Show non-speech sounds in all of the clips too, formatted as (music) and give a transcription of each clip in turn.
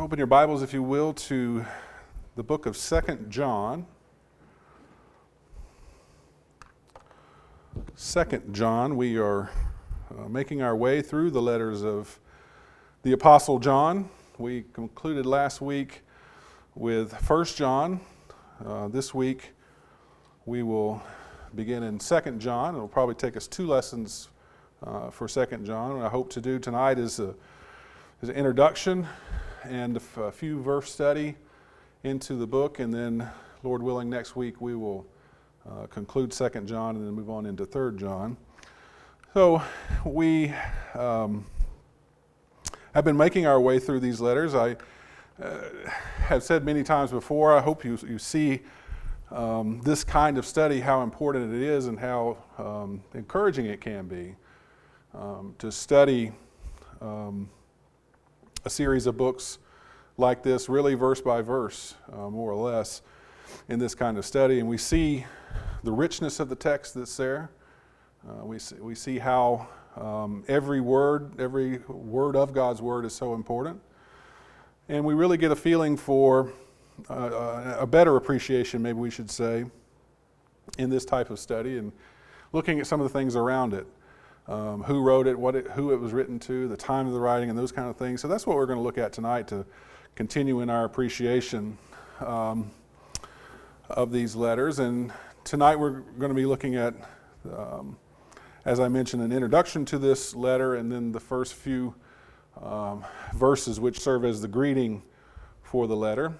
Open your Bibles, if you will, to the book of Second John. Second John, we are uh, making our way through the letters of the Apostle John. We concluded last week with First John. Uh, this week we will begin in Second John. It'll probably take us two lessons uh, for Second John. What I hope to do tonight is, a, is an introduction and a few verse study into the book, and then, Lord willing, next week we will uh, conclude Second John and then move on into Third John. So we um, have been making our way through these letters. I uh, have said many times before. I hope you you see. Um, this kind of study, how important it is and how um, encouraging it can be um, to study um, a series of books like this, really verse by verse, uh, more or less, in this kind of study. And we see the richness of the text that's there. Uh, we, see, we see how um, every word, every word of God's word is so important. And we really get a feeling for uh, a better appreciation, maybe we should say, in this type of study and looking at some of the things around it um, who wrote it, what it, who it was written to, the time of the writing, and those kind of things. So that's what we're going to look at tonight to continue in our appreciation um, of these letters. And tonight we're going to be looking at, um, as I mentioned, an introduction to this letter, and then the first few um, verses which serve as the greeting for the letter.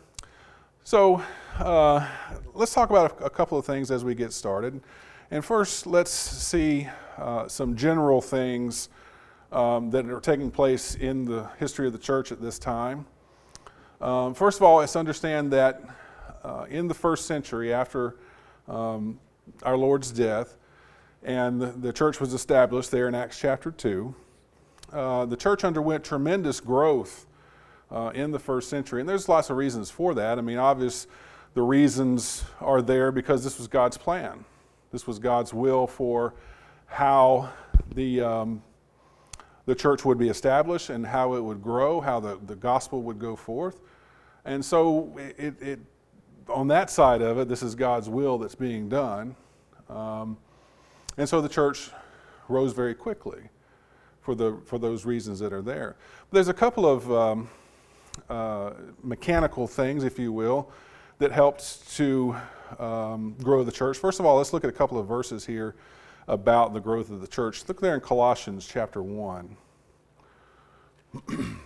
So uh, let's talk about a, a couple of things as we get started. And first, let's see uh, some general things um, that are taking place in the history of the church at this time. Um, first of all, let's understand that uh, in the first century, after um, our Lord's death, and the, the, church was established there in Acts chapter 2, uh, the church underwent tremendous growth uh, in the first century. And there's lots of reasons for that. I mean, obvious, the reasons are there because this was God's plan. This was God's will for how the, um, the church would be established and how it would grow, how the, the gospel would go forth. And so, it, it, on that side of it, this is God's will that's being done. Um, and so the church rose very quickly for, the, for those reasons that are there. But there's a couple of um, uh, mechanical things, if you will, that helped to um, grow the church. First of all, let's look at a couple of verses here about the growth of the church. Look there in Colossians chapter 1. (clears throat)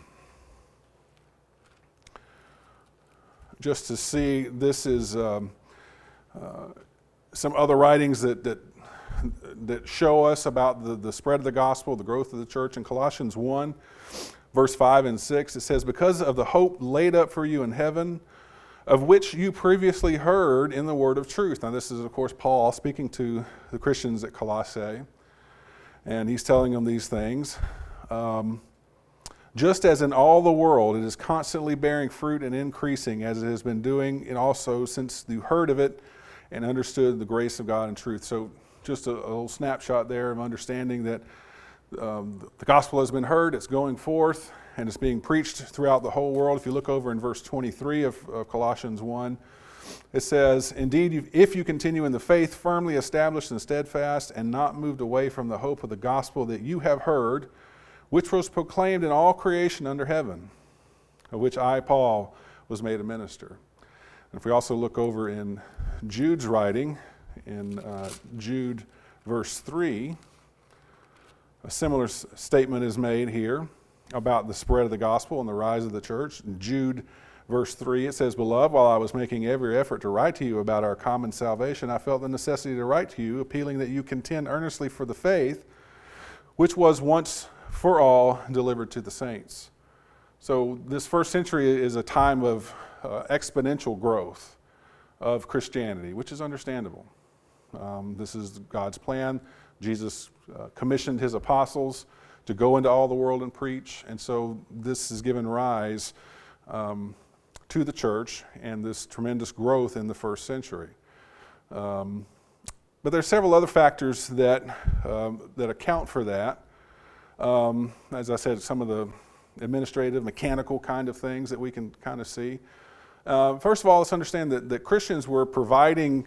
Just to see, this is um, uh, some other writings that, that, that show us about the, the spread of the gospel, the growth of the church. In Colossians 1, verse 5 and 6, it says, Because of the hope laid up for you in heaven, of which you previously heard in the word of truth. Now, this is, of course, Paul speaking to the Christians at Colossae, and he's telling them these things. Um, just as in all the world it is constantly bearing fruit and increasing, as it has been doing, and also since you heard of it and understood the grace of God and truth. So, just a, a little snapshot there of understanding that um, the gospel has been heard, it's going forth, and it's being preached throughout the whole world. If you look over in verse 23 of, of Colossians 1, it says, Indeed, if you continue in the faith, firmly established and steadfast, and not moved away from the hope of the gospel that you have heard, which was proclaimed in all creation under heaven, of which I, Paul, was made a minister. And if we also look over in Jude's writing, in uh, Jude verse 3, a similar statement is made here about the spread of the gospel and the rise of the church. In Jude, verse 3, it says, Beloved, while I was making every effort to write to you about our common salvation, I felt the necessity to write to you, appealing that you contend earnestly for the faith which was once for all delivered to the saints. So, this first century is a time of uh, exponential growth of Christianity, which is understandable. Um, this is God's plan. Jesus uh, commissioned his apostles to go into all the world and preach. And so this has given rise um, to the church and this tremendous growth in the first century. Um, but there are several other factors that, um, that account for that. Um, as I said, some of the administrative, mechanical kind of things that we can kind of see. Uh, first of all, let's understand that, that Christians were providing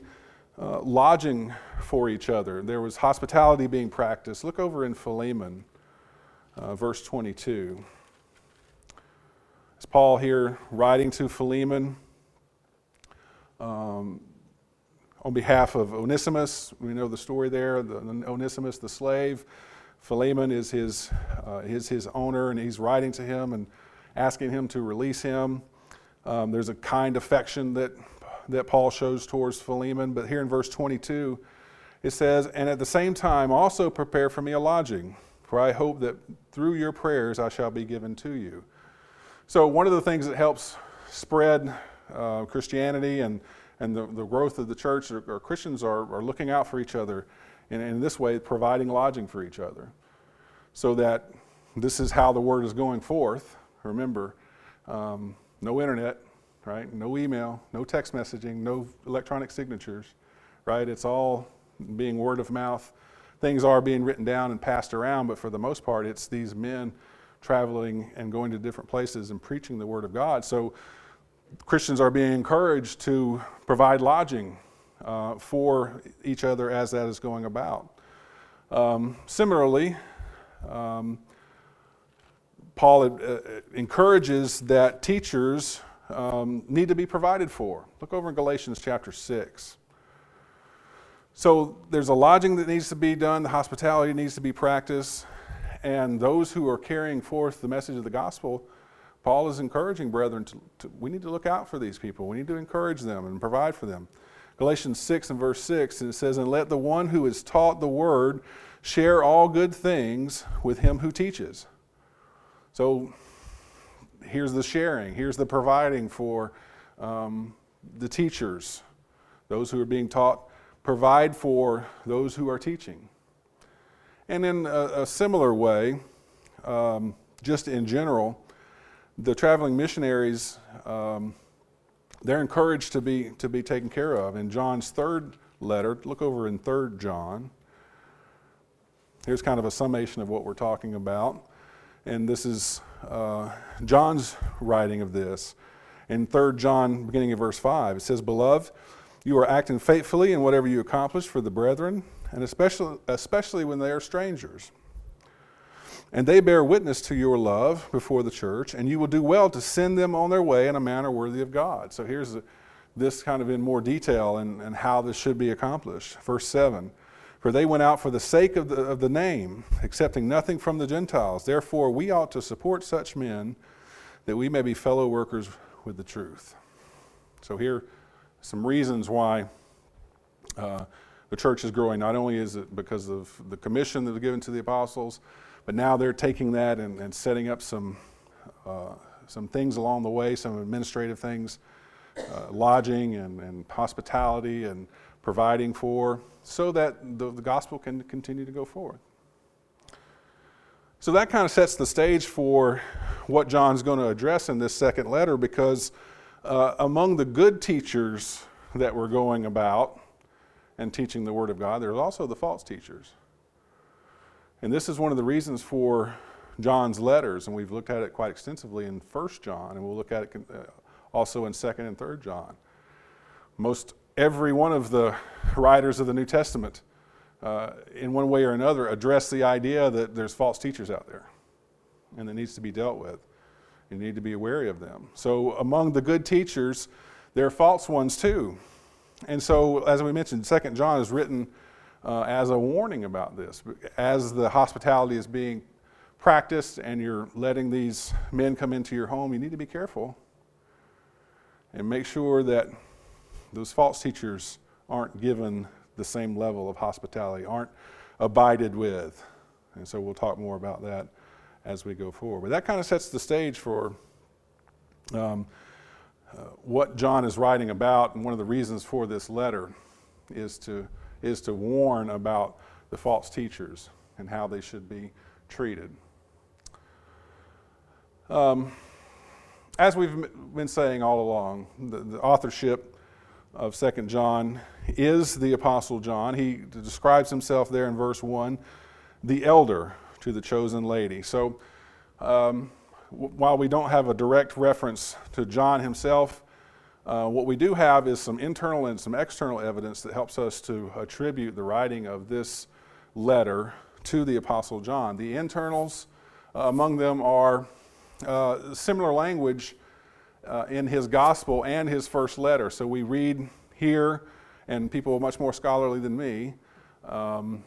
uh, lodging for each other. There was hospitality being practiced. Look over in Philemon, uh, verse 22. It's Paul here writing to Philemon um, on behalf of Onesimus. We know the story there the, Onesimus, the slave. Philemon is his, uh, is his owner, and he's writing to him and asking him to release him. Um, there's a kind affection that, that Paul shows towards Philemon, but here in verse 22, it says, And at the same time also prepare for me a lodging, for I hope that through your prayers I shall be given to you. So, one of the things that helps spread uh, Christianity and, and the, the growth of the church, or, or Christians are, are looking out for each other, and in this way, providing lodging for each other. So that this is how the word is going forth. Remember, um, no internet, right? No email, no text messaging, no electronic signatures, right? It's all being word of mouth. Things are being written down and passed around, but for the most part, it's these men traveling and going to different places and preaching the word of God. So Christians are being encouraged to provide lodging uh, for each other as that is going about. Um, similarly, um, Paul uh, uh, encourages that teachers um, need to be provided for. Look over in Galatians chapter 6. So there's a lodging that needs to be done, the hospitality needs to be practiced, and those who are carrying forth the message of the gospel, Paul is encouraging brethren to, to, we need to look out for these people. We need to encourage them and provide for them. Galatians 6 and verse 6, and it says, And let the one who is taught the word share all good things with him who teaches. So here's the sharing, here's the providing for um, the teachers, those who are being taught, provide for those who are teaching. And in a, a similar way, um, just in general, the traveling missionaries, um, they're encouraged to be, to be taken care of. In John's third letter, look over in 3 John. Here's kind of a summation of what we're talking about and this is uh, John's writing of this. In 3 John, beginning of verse 5, it says, Beloved, you are acting faithfully in whatever you accomplish for the brethren, and especially, especially when they are strangers. And they bear witness to your love before the church, and you will do well to send them on their way in a manner worthy of God. So here's this kind of in more detail and, and how this should be accomplished. Verse 7 for they went out for the sake of the, of the name, accepting nothing from the Gentiles. Therefore, we ought to support such men that we may be fellow workers with the truth. So, here some reasons why uh, the church is growing. Not only is it because of the commission that was given to the apostles, but now they're taking that and, and setting up some, uh, some things along the way, some administrative things, uh, lodging and, and hospitality and providing for, so that the, the gospel can continue to go forward. So that kind of sets the stage for what John's going to address in this second letter because uh, among the good teachers that were going about and teaching the Word of God, there's also the false teachers. And this is one of the reasons for John's letters, and we've looked at it quite extensively in 1 John, and we'll look at it uh, also in 2nd and 3rd John. Most every one of the writers of the New Testament, uh, in one way or another, address the idea that there's false teachers out there and that needs to be dealt with. You need to be wary of them. So, among the good teachers, there are false ones too. And so, as we mentioned, Second John is written uh, as a warning about this. As the hospitality is being practiced and you're letting these men come into your home, you need to be careful and make sure that those false teachers aren't given the same level of hospitality, aren't abided with. And so we'll talk more about that as we go forward. But that kind of sets the stage for um, uh, what John is writing about, and one of the reasons for this letter is to, is to warn about the false teachers and how they should be treated. Um, as we've been saying all along, the, the authorship of Second John is the Apostle John. He describes himself there in verse 1, the elder to the chosen lady. So, um, while we don't have a direct reference to John himself, uh, what we do have is some internal and some external evidence that helps us to attribute the writing of this letter to the Apostle John. The internals, uh, among them are uh, similar language uh, in his gospel and his first letter. So we read here, and people much more scholarly than me um,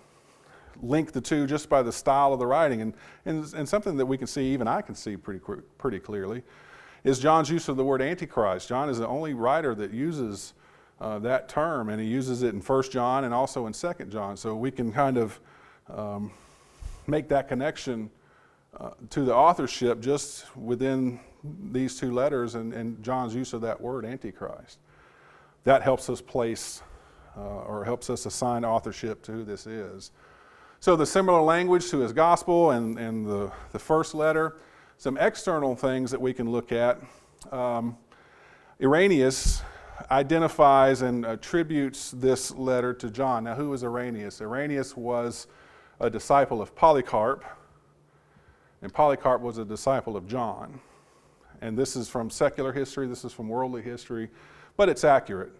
link the two just by the style of the writing. And, and, and something that we can see, even I can see pretty, pretty clearly, is John's use of the word Antichrist. John is the only writer that uses uh, that term, and he uses it in 1 John and also in 2 John. So we can kind of um, make that connection uh, to the authorship just within these two letters and, and, John's use of that word, Antichrist. That helps us place uh, or helps us assign authorship to who this is. So the similar language to his gospel and, and the, the first letter some external things that we can look at. Um, Irenaeus identifies and attributes this letter to John. Now, who was Irenaeus? Irenaeus was a disciple of Polycarp, and Polycarp was a disciple of John. And this is from secular history, this is from worldly history, but it's accurate.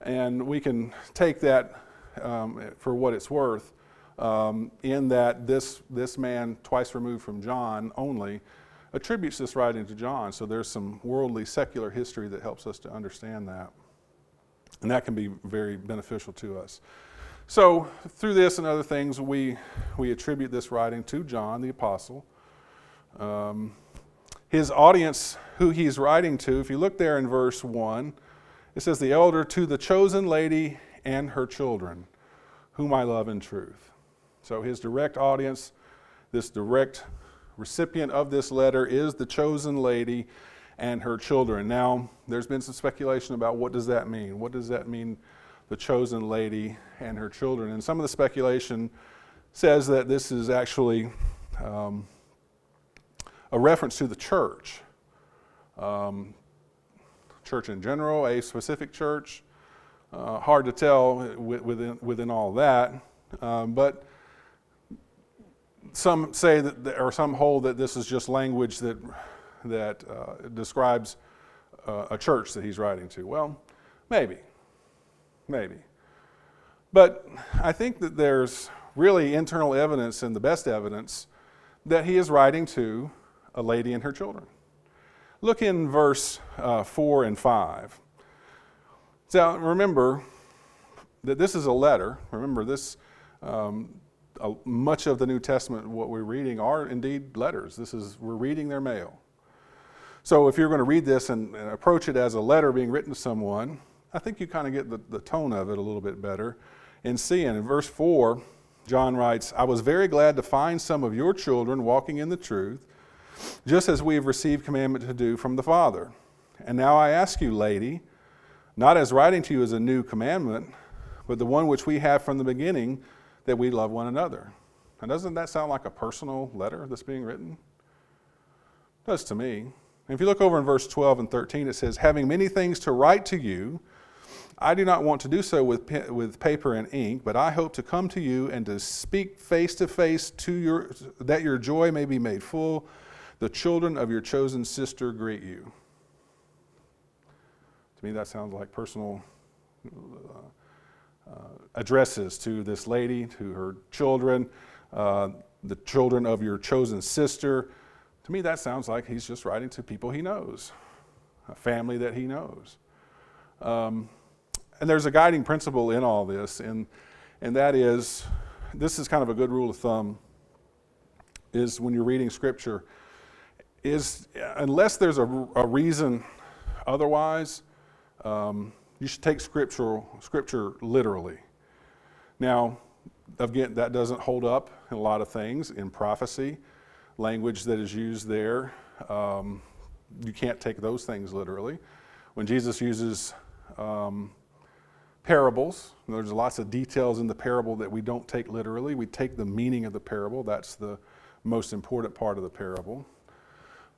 And we can take that um, for what it's worth um, in that this, this man, twice removed from John only, attributes this writing to John. So there's some worldly, secular history that helps us to understand that. And that can be very beneficial to us. So, through this and other things, we, we attribute this writing to John the Apostle. Um, his audience, who he's writing to, if you look there in verse 1, it says, The elder to the chosen lady and her children, whom I love in truth. So his direct audience, this direct recipient of this letter is the chosen lady and her children. Now, there's been some speculation about what does that mean? What does that mean, the chosen lady and her children? And some of the speculation says that this is actually um, a reference to the church. Um, church in general, a specific church. Uh, hard to tell within, within all that. Um, but some say that, or some hold that this is just language that, that uh, describes uh, a church that he's writing to. Well, maybe. Maybe. But I think that there's really internal evidence and the best evidence that he is writing to a lady and her children. Look in verse uh, 4 and 5. So remember that this is a letter. Remember, this um, uh, much of the New Testament, what we're reading, are indeed letters. This is, we're reading their mail. So if you're going to read this and, and approach it as a letter being written to someone, I think you kind of get the, the tone of it a little bit better. in seeing in verse 4, John writes, I was very glad to find some of your children walking in the truth, just as we have received commandment to do from the Father. And now I ask you, lady, not as writing to you as a new commandment, but the one which we have from the beginning that we love one another. And doesn't that sound like a personal letter that's being written? It does to me. If you look over in verse 12 and 13, it says, Having many things to write to you, I do not want to do so with, with paper and ink, but I hope to come to you and to speak face to face to your that your joy may be made full. The children of your chosen sister greet you. To me, that sounds like personal uh, uh, addresses to this lady, to her children, uh, the children of your chosen sister. To me, that sounds like he's just writing to people he knows, a family that he knows. Um, and there's a guiding principle in all this, and, and that is this is kind of a good rule of thumb is when you're reading scripture is unless there's a, a reason otherwise um, you should take scriptural, scripture literally. Now, again, that doesn't hold up in a lot of things. In prophecy, language that is used there, um, you can't take those things literally. When Jesus uses um, parables, there's lots of details in the parable that we don't take literally. We take the meaning of the parable. That's the most important part of the parable.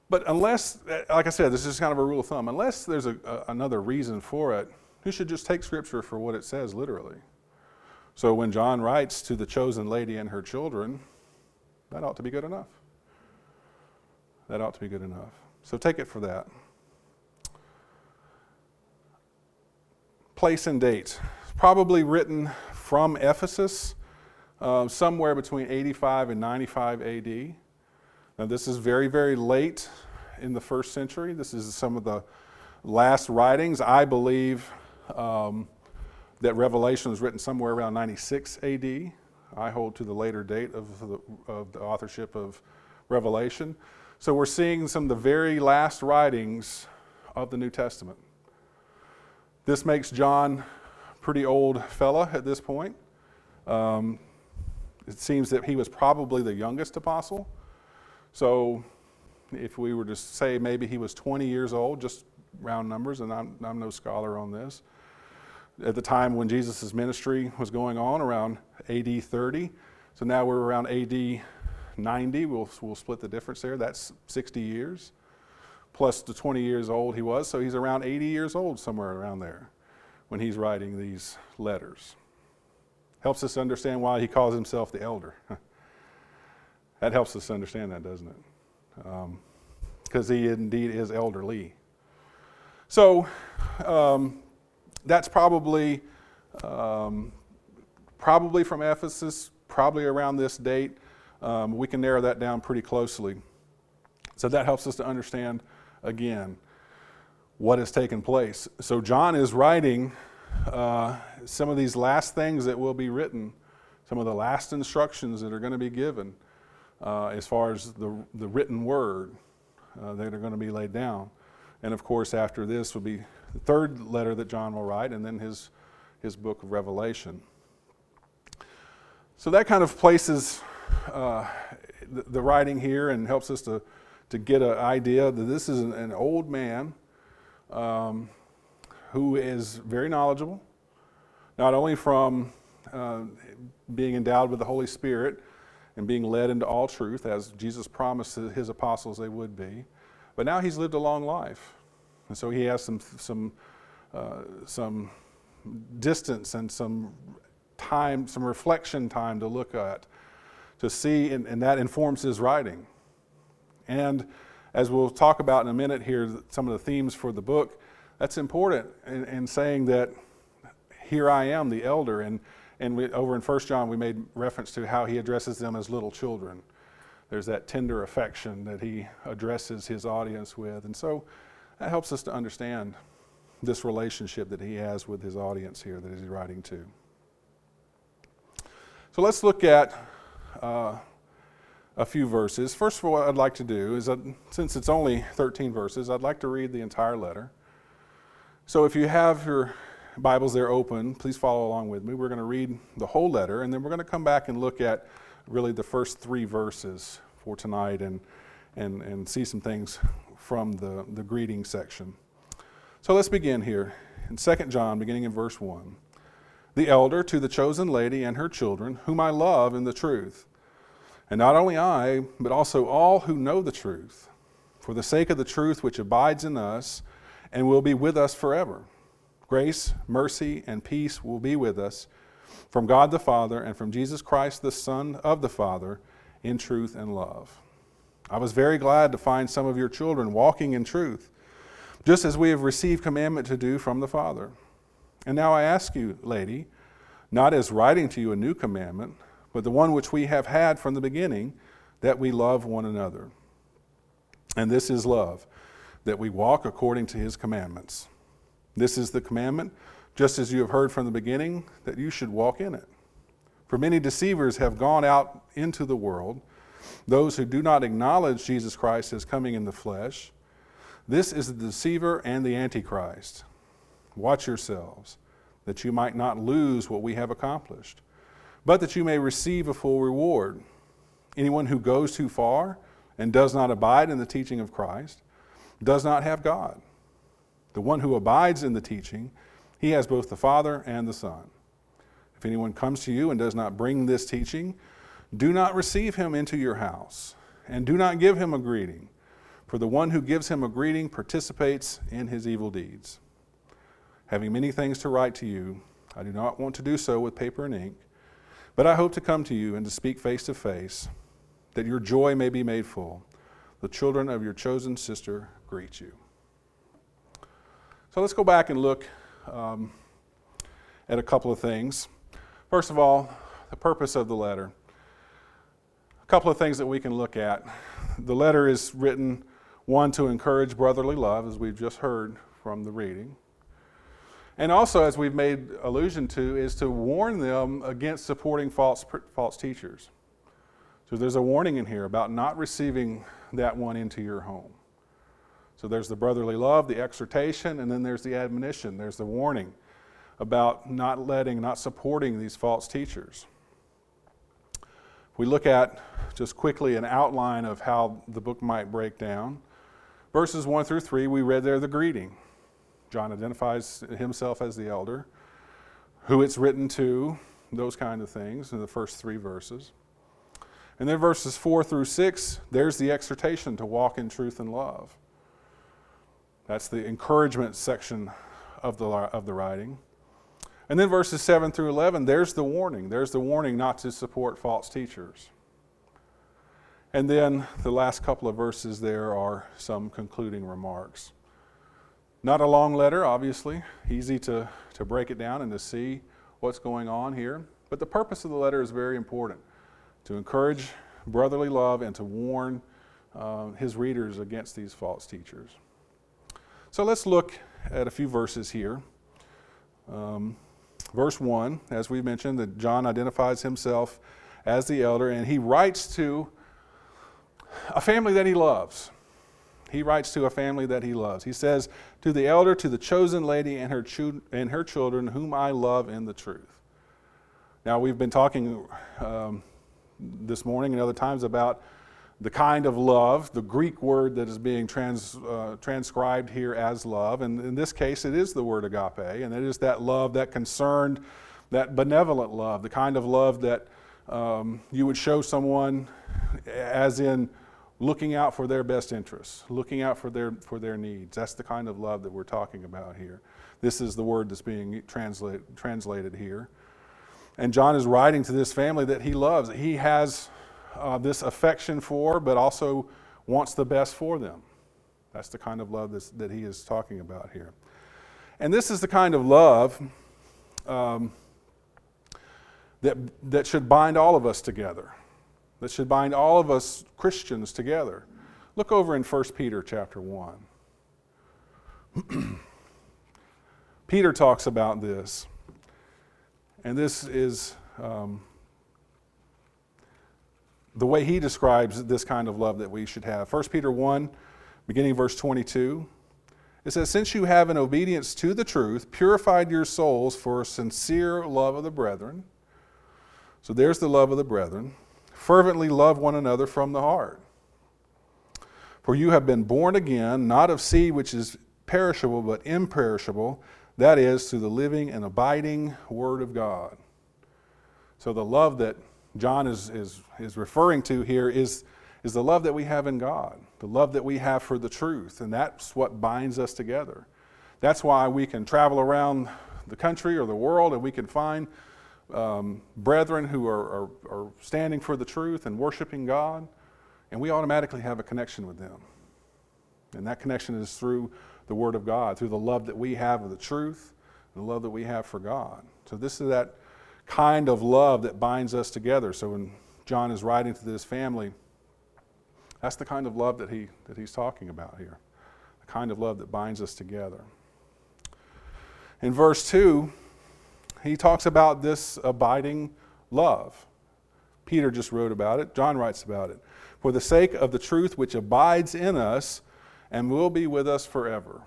But unless, like I said, this is kind of a rule of thumb, unless there's a, a, another reason for it, you should just take Scripture for what it says literally. So when John writes to the chosen lady and her children, that ought to be good enough. That ought to be good enough. So take it for that. Place and date. Probably written from Ephesus, uh, somewhere between 85 and 95 AD. Now, this is very, very late in the first century. This is some of the last writings. I believe um, that Revelation was written somewhere around 96 AD. I hold to the later date of the, of the authorship of Revelation. So we're seeing some of the very last writings of the New Testament. This makes John pretty old fella at this point. Um, it seems that he was probably the youngest apostle. So if we were to say maybe he was 20 years old, just round numbers, and I'm, I'm no scholar on this, at the time when Jesus' ministry was going on, around AD 30. So now we're around AD 90. We'll, we'll split the difference there. That's 60 years, plus the 20 years old he was. So he's around 80 years old, somewhere around there, when he's writing these letters. Helps us understand why he calls himself the elder. (laughs) that helps us understand that, doesn't it? Because um, he indeed is elderly. So, um, that's probably um, probably from Ephesus, probably around this date. Um, we can narrow that down pretty closely. So that helps us to understand again what has taken place. So John is writing uh, some of these last things that will be written, some of the last instructions that are going to be given uh, as far as the, the written word uh, that are going to be laid down. And of course, after this will be the third letter that John will write, and then his, his book of Revelation. So that kind of places uh, the, the, writing here and helps us to, to get an idea that this is an, an old man um, who is very knowledgeable, not only from uh, being endowed with the Holy Spirit and being led into all truth, as Jesus promised his apostles they would be, but now he's lived a long life. And so he has some, some, uh, some distance and some time, some reflection time to look at, to see, and, and that informs his writing. And as we'll talk about in a minute here, some of the themes for the book, that's important in, in saying that here I am, the elder. And, and we, over in 1 John, we made reference to how he addresses them as little children. There's that tender affection that he addresses his audience with. And so that helps us to understand this relationship that he has with his audience here that he's writing to. So let's look at uh, a few verses. First of all, what I'd like to do is, that, since it's only 13 verses, I'd like to read the entire letter. So if you have your Bibles there open, please follow along with me. We're going to read the whole letter, and then we're going to come back and look at really the first three verses for tonight and, and, and see some things from the, the greeting section. So let's begin here in 2 John, beginning in verse 1. The elder to the chosen lady and her children, whom I love in the truth. And not only I, but also all who know the truth, for the sake of the truth which abides in us and will be with us forever. Grace, mercy, and peace will be with us from God the Father and from Jesus Christ, the Son of the Father, in truth and love. I was very glad to find some of your children walking in truth, just as we have received commandment to do from the Father. And now I ask you, lady, not as writing to you a new commandment, but the one which we have had from the beginning, that we love one another. And this is love, that we walk according to his commandments. This is the commandment, just as you have heard from the beginning, that you should walk in it. For many deceivers have gone out into the world those who do not acknowledge Jesus Christ as coming in the flesh. This is the deceiver and the antichrist. Watch yourselves, that you might not lose what we have accomplished, but that you may receive a full reward. Anyone who goes too far and does not abide in the teaching of Christ does not have God. The one who abides in the teaching, he has both the Father and the Son. If anyone comes to you and does not bring this teaching, do not receive him into your house, and do not give him a greeting, for the one who gives him a greeting participates in his evil deeds. Having many things to write to you, I do not want to do so with paper and ink, but I hope to come to you and to speak face to face, that your joy may be made full. The children of your chosen sister greet you. So let's go back and look um, at a couple of things. First of all, the purpose of the letter. A couple of things that we can look at. The letter is written, one, to encourage brotherly love, as we've just heard from the reading. And also, as we've made allusion to, is to warn them against supporting false, false teachers. So there's a warning in here about not receiving that one into your home. So there's the brotherly love, the exhortation, and then there's the admonition. There's the warning about not letting, not supporting these false teachers. If we look at just quickly an outline of how the book might break down, verses 1 through 3, we read there the greeting. John identifies himself as the elder, who it's written to, those kind of things in the first three verses. And then verses 4 through 6, there's the exhortation to walk in truth and love. That's the encouragement section of the, of the writing. And then verses 7 through 11, there's the warning. There's the warning not to support false teachers. And then the last couple of verses there are some concluding remarks. Not a long letter, obviously, easy to, to break it down and to see what's going on here. But the purpose of the letter is very important to encourage brotherly love and to warn uh, his readers against these false teachers. So let's look at a few verses here. Um, verse 1, as we mentioned, that John identifies himself as the elder, and he writes to a family that he loves. He writes to a family that he loves. He says, To the elder, to the chosen lady and her, chu- and her children, whom I love in the truth. Now, we've been talking um, this morning and other times about the kind of love, the Greek word that is being trans, uh, transcribed here as love. And in this case, it is the word agape, and it is that love, that concerned, that benevolent love, the kind of love that um, you would show someone as in looking out for their best interests, looking out for their, for their needs. That's the kind of love that we're talking about here. This is the word that's being translate, translated here. And John is writing to this family that he loves, he has uh, this affection for, but also wants the best for them. That's the kind of love that he is talking about here. And this is the kind of love um, that, that should bind all of us together, that should bind all of us Christians together. Look over in 1 Peter chapter 1. (clears throat) Peter talks about this. And this is um, the way he describes this kind of love that we should have. 1 Peter 1, beginning verse 22, it says, Since you have in obedience to the truth purified your souls for sincere love of the brethren, so there's the love of the brethren, fervently love one another from the heart. For you have been born again, not of seed which is perishable, but imperishable that is, through the living and abiding Word of God. So the love that John is, is, is referring to here is, is the love that we have in God, the love that we have for the truth, and that's what binds us together. That's why we can travel around the country or the world and we can find um, brethren who are, are, are standing for the truth and worshiping God, and we automatically have a connection with them. And that connection is through the Word of God, through the love that we have of the truth, the love that we have for God. So, this is that kind of love that binds us together. So, when John is writing to this family, that's the kind of love that, he, that he's talking about here, the kind of love that binds us together. In verse 2, he talks about this abiding love. Peter just wrote about it, John writes about it. For the sake of the truth which abides in us, and will be with us forever.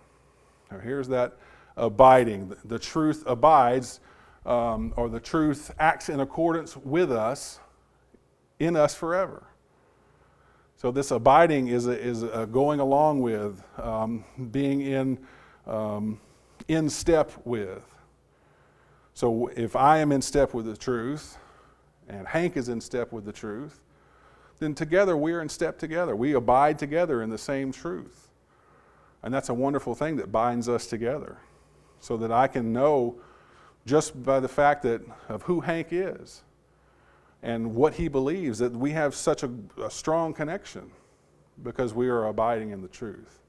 Now, here's that abiding. The truth abides, um, or the truth acts in accordance with us, in us forever. So, this abiding is, a, is a going along with, um, being in, um, in step with. So, if I am in step with the truth, and Hank is in step with the truth, then together we are in step together. We abide together in the same truth. And that's a wonderful thing that binds us together so that I can know just by the fact that of who Hank is and what he believes that we have such a, a strong connection because we are abiding in the truth.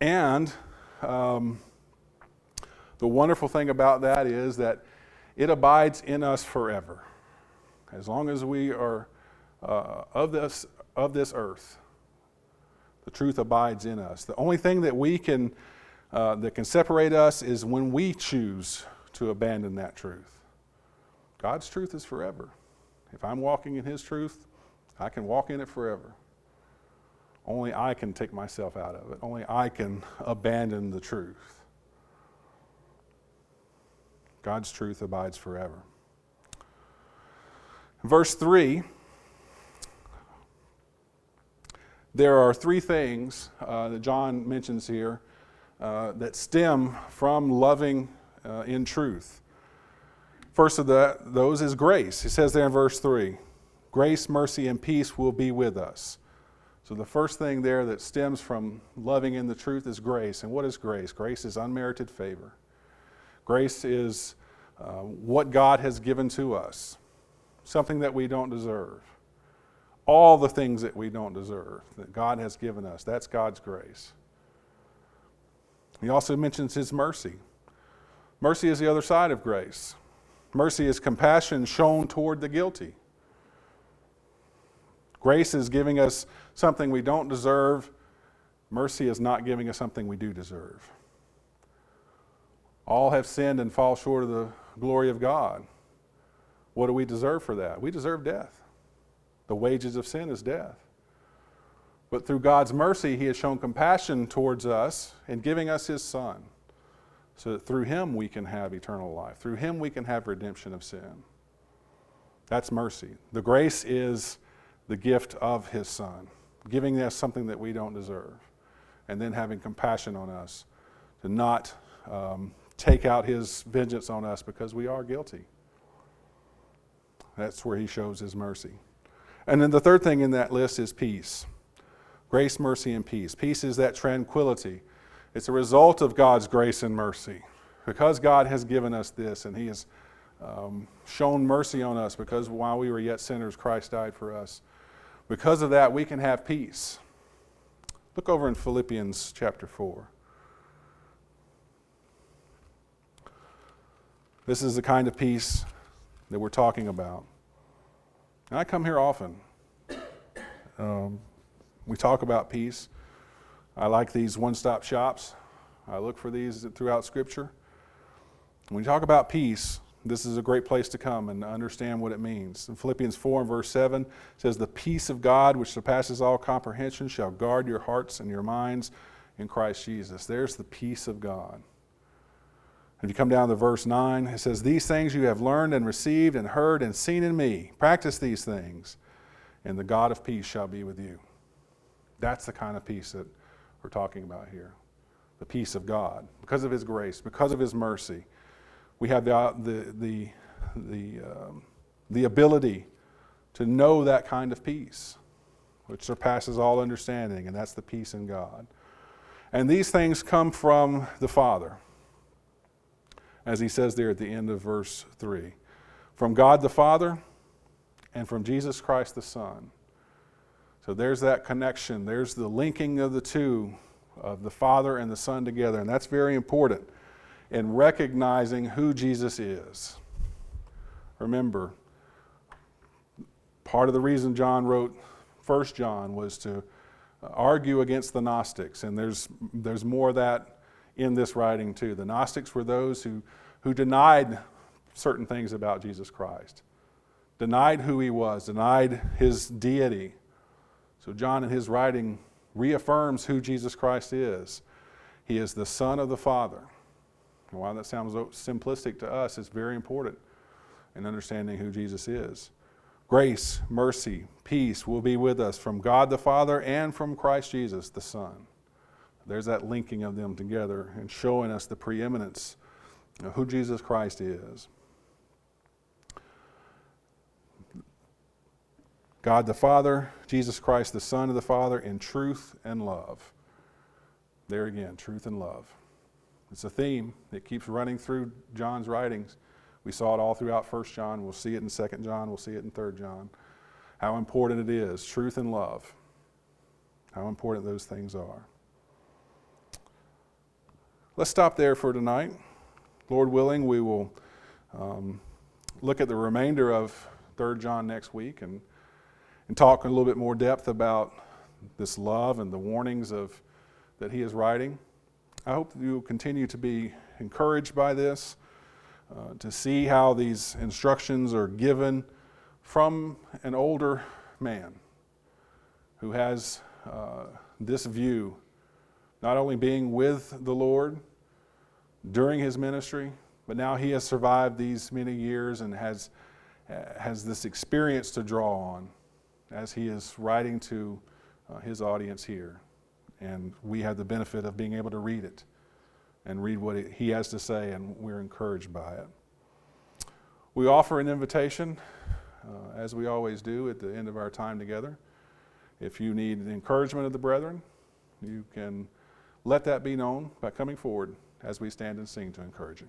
And um, the wonderful thing about that is that it abides in us forever. As long as we are uh, of, this, of this earth, the truth abides in us. The only thing that we can, uh, that can separate us is when we choose to abandon that truth. God's truth is forever. If I'm walking in His truth, I can walk in it forever. Only I can take myself out of it. Only I can abandon the truth. God's truth abides forever. Verse 3 there are three things uh, that John mentions here uh, that stem from loving uh, in truth. First of the, those is grace. He says there in verse 3 grace, mercy, and peace will be with us. So the first thing there that stems from loving in the truth is grace. And what is grace? Grace is unmerited favor. Grace is uh, what God has given to us, something that we don't deserve. All the things that we don't deserve that God has given us. That's God's grace. He also mentions His mercy. Mercy is the other side of grace. Mercy is compassion shown toward the guilty. Grace is giving us something we don't deserve. Mercy is not giving us something we do deserve. All have sinned and fall short of the glory of God. What do we deserve for that? We deserve death. The wages of sin is death. But through God's mercy, He has shown compassion towards us in giving us His Son, so that through Him we can have eternal life. Through Him we can have redemption of sin. That's mercy. The grace is the gift of His Son, giving us something that we don't deserve, and then having compassion on us to not um, take out His vengeance on us because we are guilty. That's where He shows His mercy. And then the third thing in that list is peace grace, mercy, and peace. Peace is that tranquility. It's a result of God's grace and mercy. Because God has given us this and He has um, shown mercy on us because while we were yet sinners, Christ died for us. Because of that, we can have peace. Look over in Philippians chapter 4. This is the kind of peace that we're talking about. And I come here often. Um, we talk about peace. I like these one stop shops. I look for these throughout Scripture. When we talk about peace, this is a great place to come and understand what it means. In Philippians 4 and verse 7 says, The peace of God, which surpasses all comprehension, shall guard your hearts and your minds in Christ Jesus. There's the peace of God. If you come down to verse 9, it says, These things you have learned and received and heard and seen in me. Practice these things, and the God of peace shall be with you. That's the kind of peace that we're talking about here. The peace of God. Because of His grace, because of His mercy we have the, the, the, the, um, the ability to know that kind of peace, which surpasses all understanding, and that's the peace in God. And these things come from the Father, as he says there at the end of verse 3 from God the Father and from Jesus Christ the Son. So there's that connection. There's the linking of the two, of the Father and the Son together, and that's very important in recognizing who Jesus is. Remember, part of the reason John wrote 1 John was to argue against the Gnostics, and there's, there's more of that in this writing too. The Gnostics were those who, who denied certain things about Jesus Christ, denied who he was, denied his deity. So, John, in his writing, reaffirms who Jesus Christ is. He is the Son of the Father. And while that sounds simplistic to us, it's very important in understanding who Jesus is. Grace, mercy, peace will be with us from God the Father and from Christ Jesus the Son. There's that linking of them together and showing us the preeminence of who Jesus Christ is. God the Father, Jesus Christ the Son of the Father, in truth and love. There again, truth and love. It's a theme that keeps running through John's writings. We saw it all throughout 1 John. We'll see it in 2 John. We'll see it in 3 John. How important it is truth and love. how important those things are. Let's stop there for tonight. Lord willing, we will um, look at the remainder of 3 John next week and, and talk in a little bit more depth about this love and the warnings of, that he is writing. I hope that you will continue to be encouraged by this, uh, to see how these instructions are given from an older man who has uh, this view, not only being with the Lord during his ministry, but now he has survived these many years and has, uh, has this experience to draw on as he is writing to uh, his audience here. And we have the benefit of being able to read it and read what he has to say, and we're encouraged by it. We offer an invitation, uh, as we always do at the end of our time together. If you need the encouragement of the brethren, you can let that be known by coming forward as we stand and sing to encourage you.